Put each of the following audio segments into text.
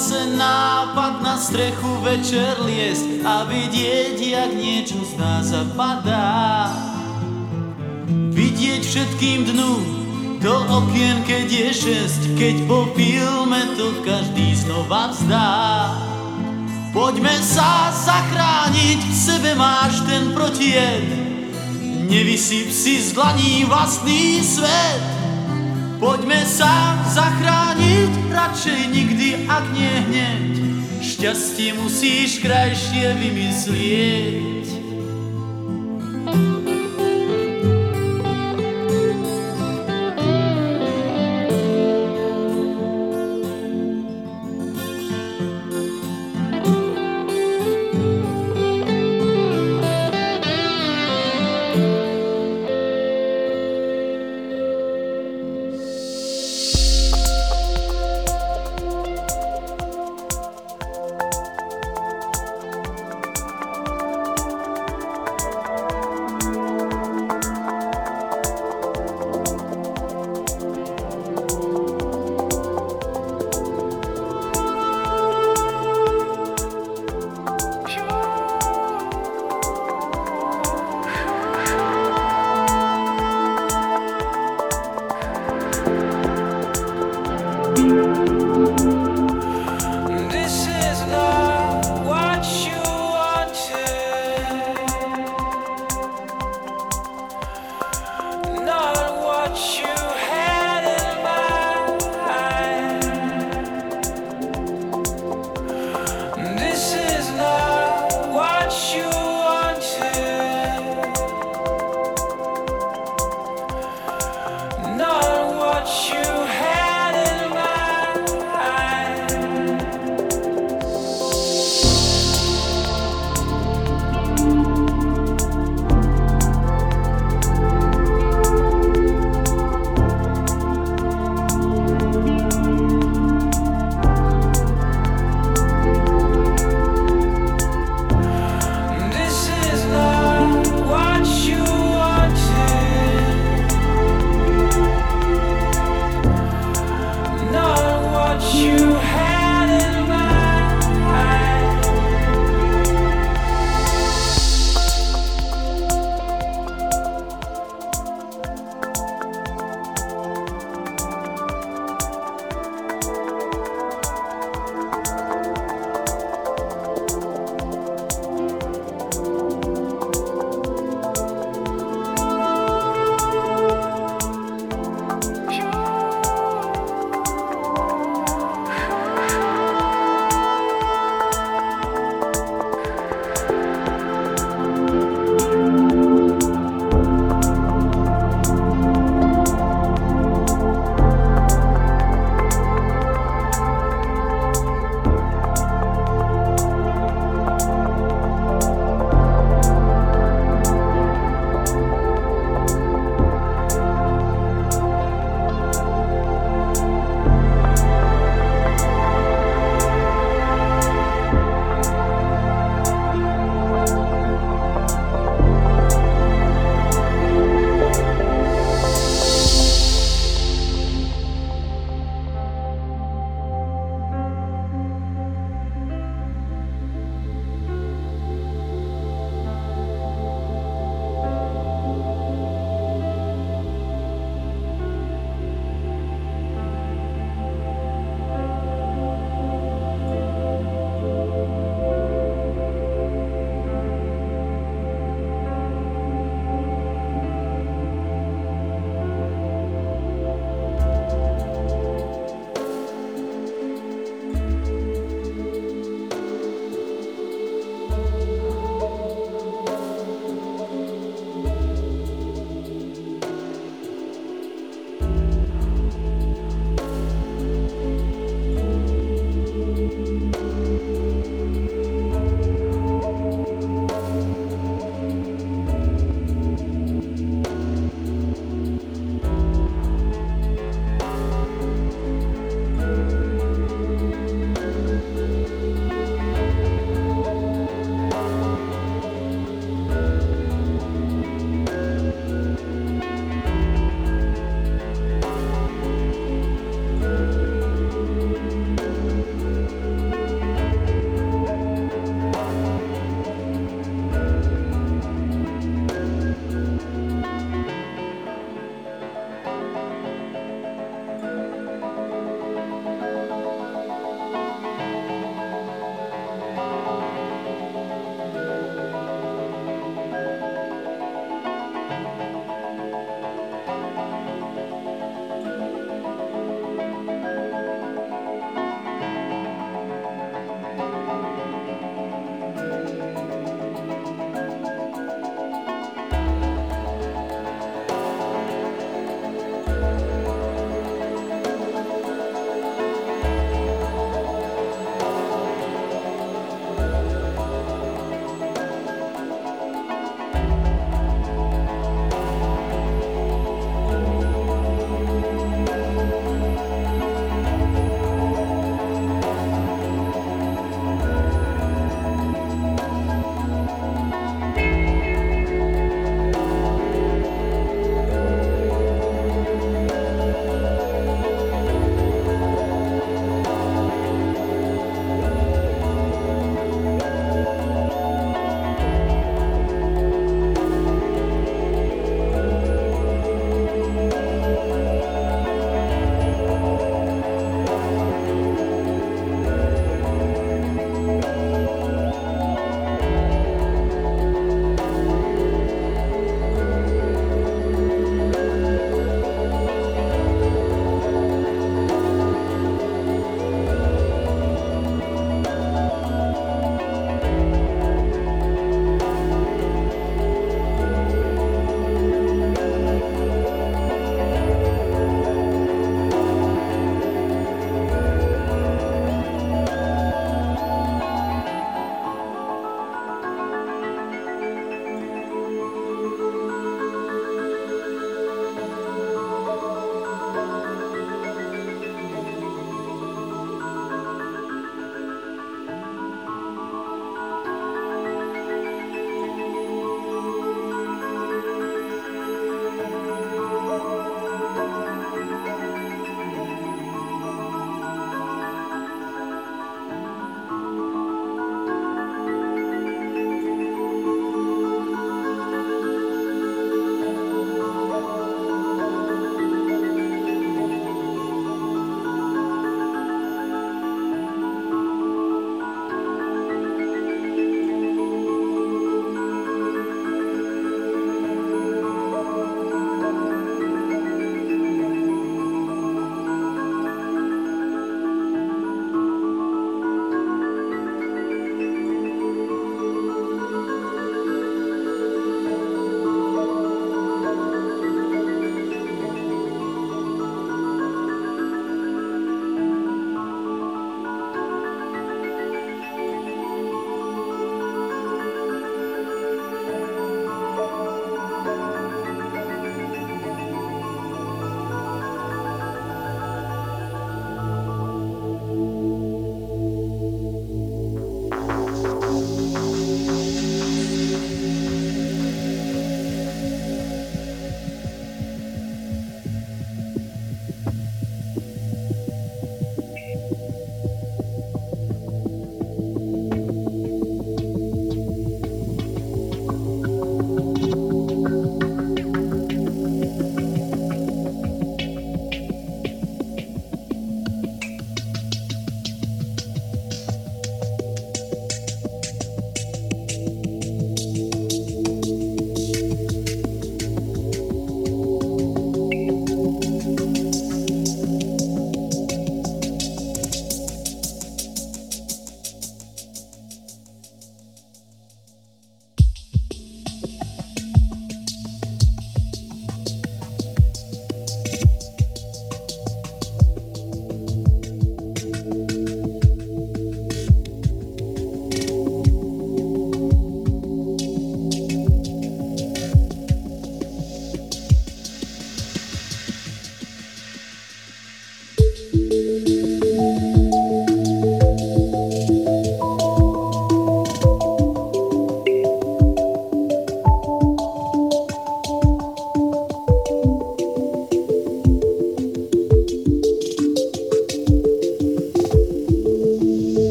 zase nápad na strechu večer liesť a vidieť, jak niečo zdá sa padá. Vidieť všetkým dnu do okien, keď je šesť, keď po filme to každý znova vzdá. Poďme sa zachrániť, v sebe máš ten protijed, nevysyp si z dlaní vlastný svet. Poďme sa zachrániť, radšej nikdy, ak nie hneď. Šťastie musíš krajšie vymyslieť.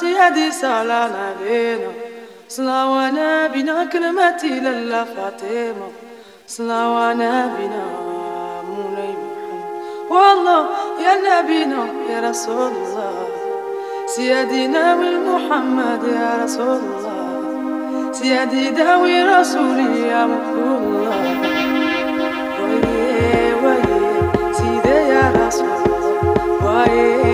سيدي سلام علينا صلاوانا بنا كلمتي للا فاطمة. صلاوانا بنا مولاي محمد. والله يا نبينا يا رسول الله. سيدنا من محمد يا رسول الله. سيدي داوي رسولي يا مكتوب الله. ويه ويه سيدي يا رسول الله. ويه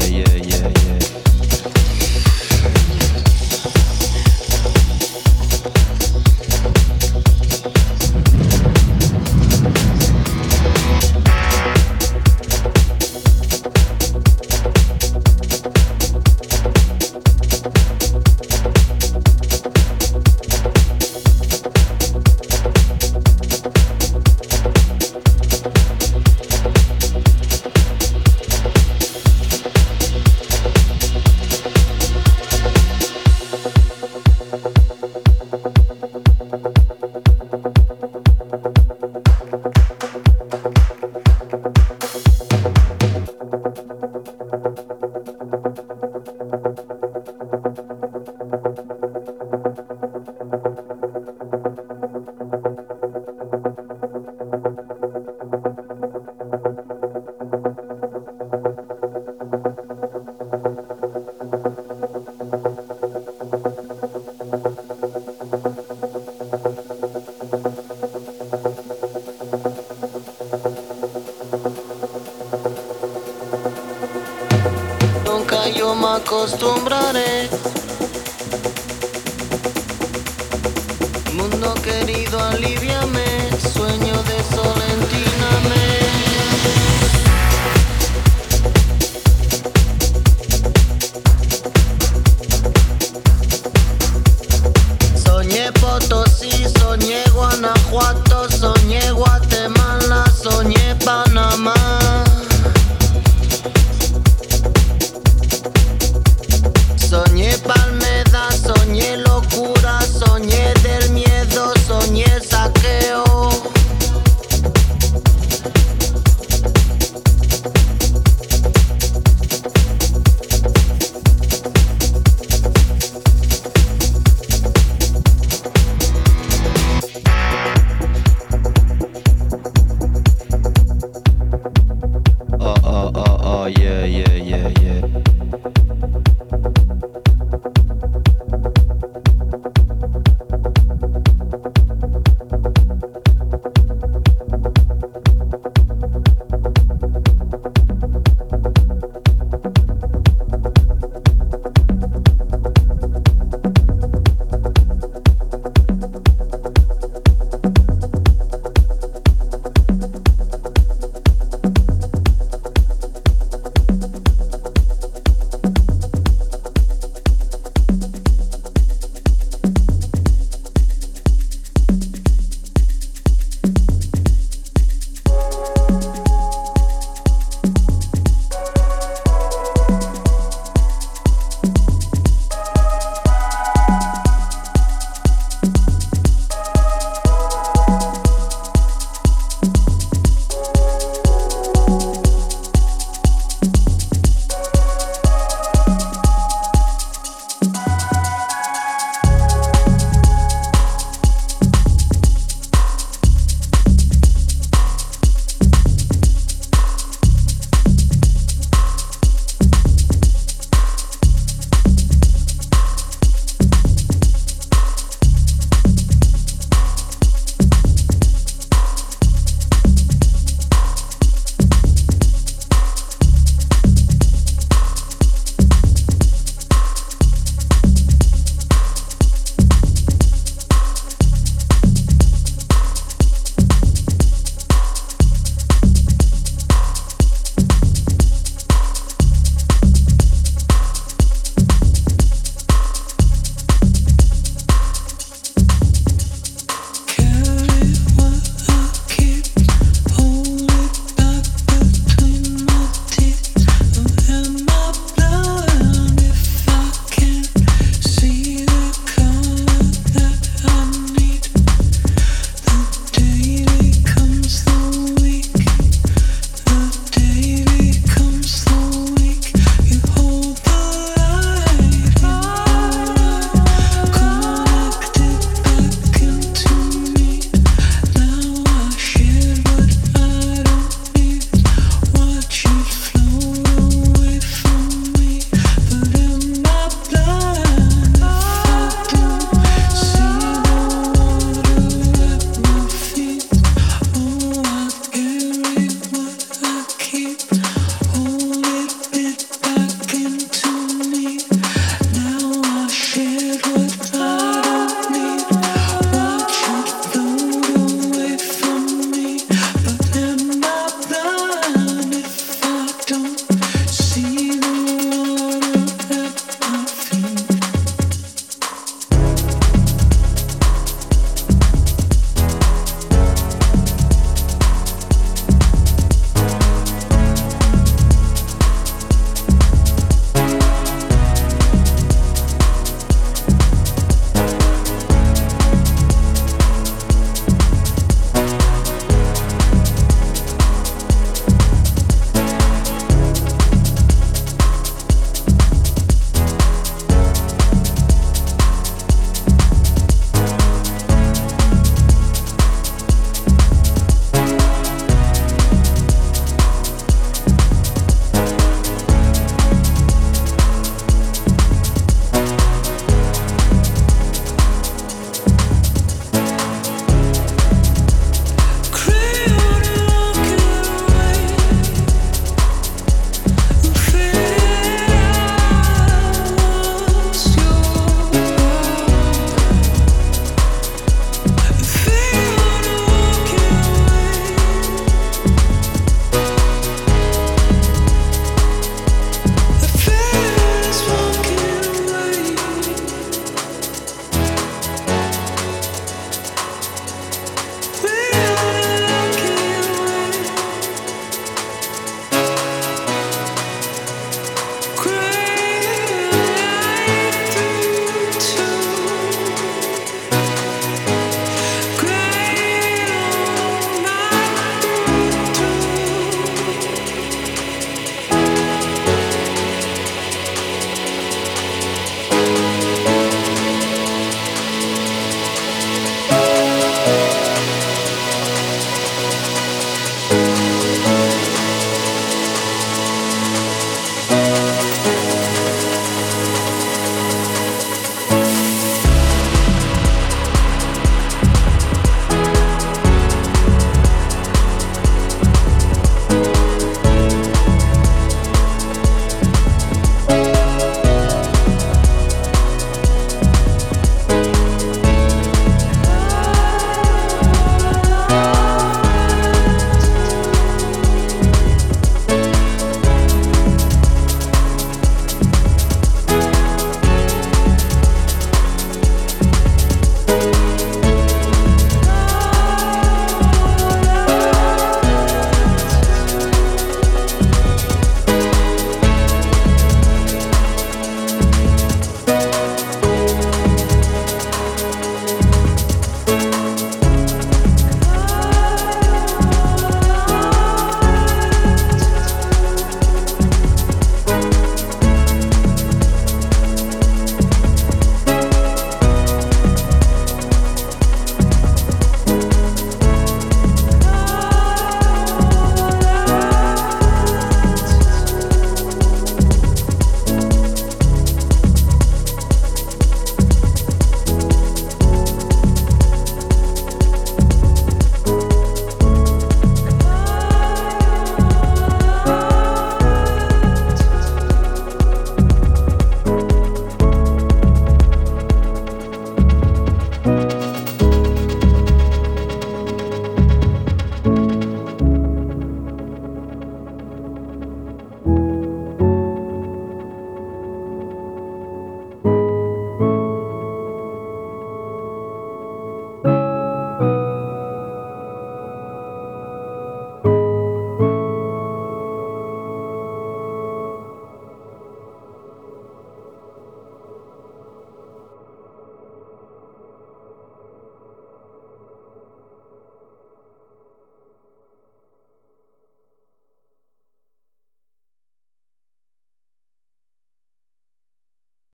yeah, yeah.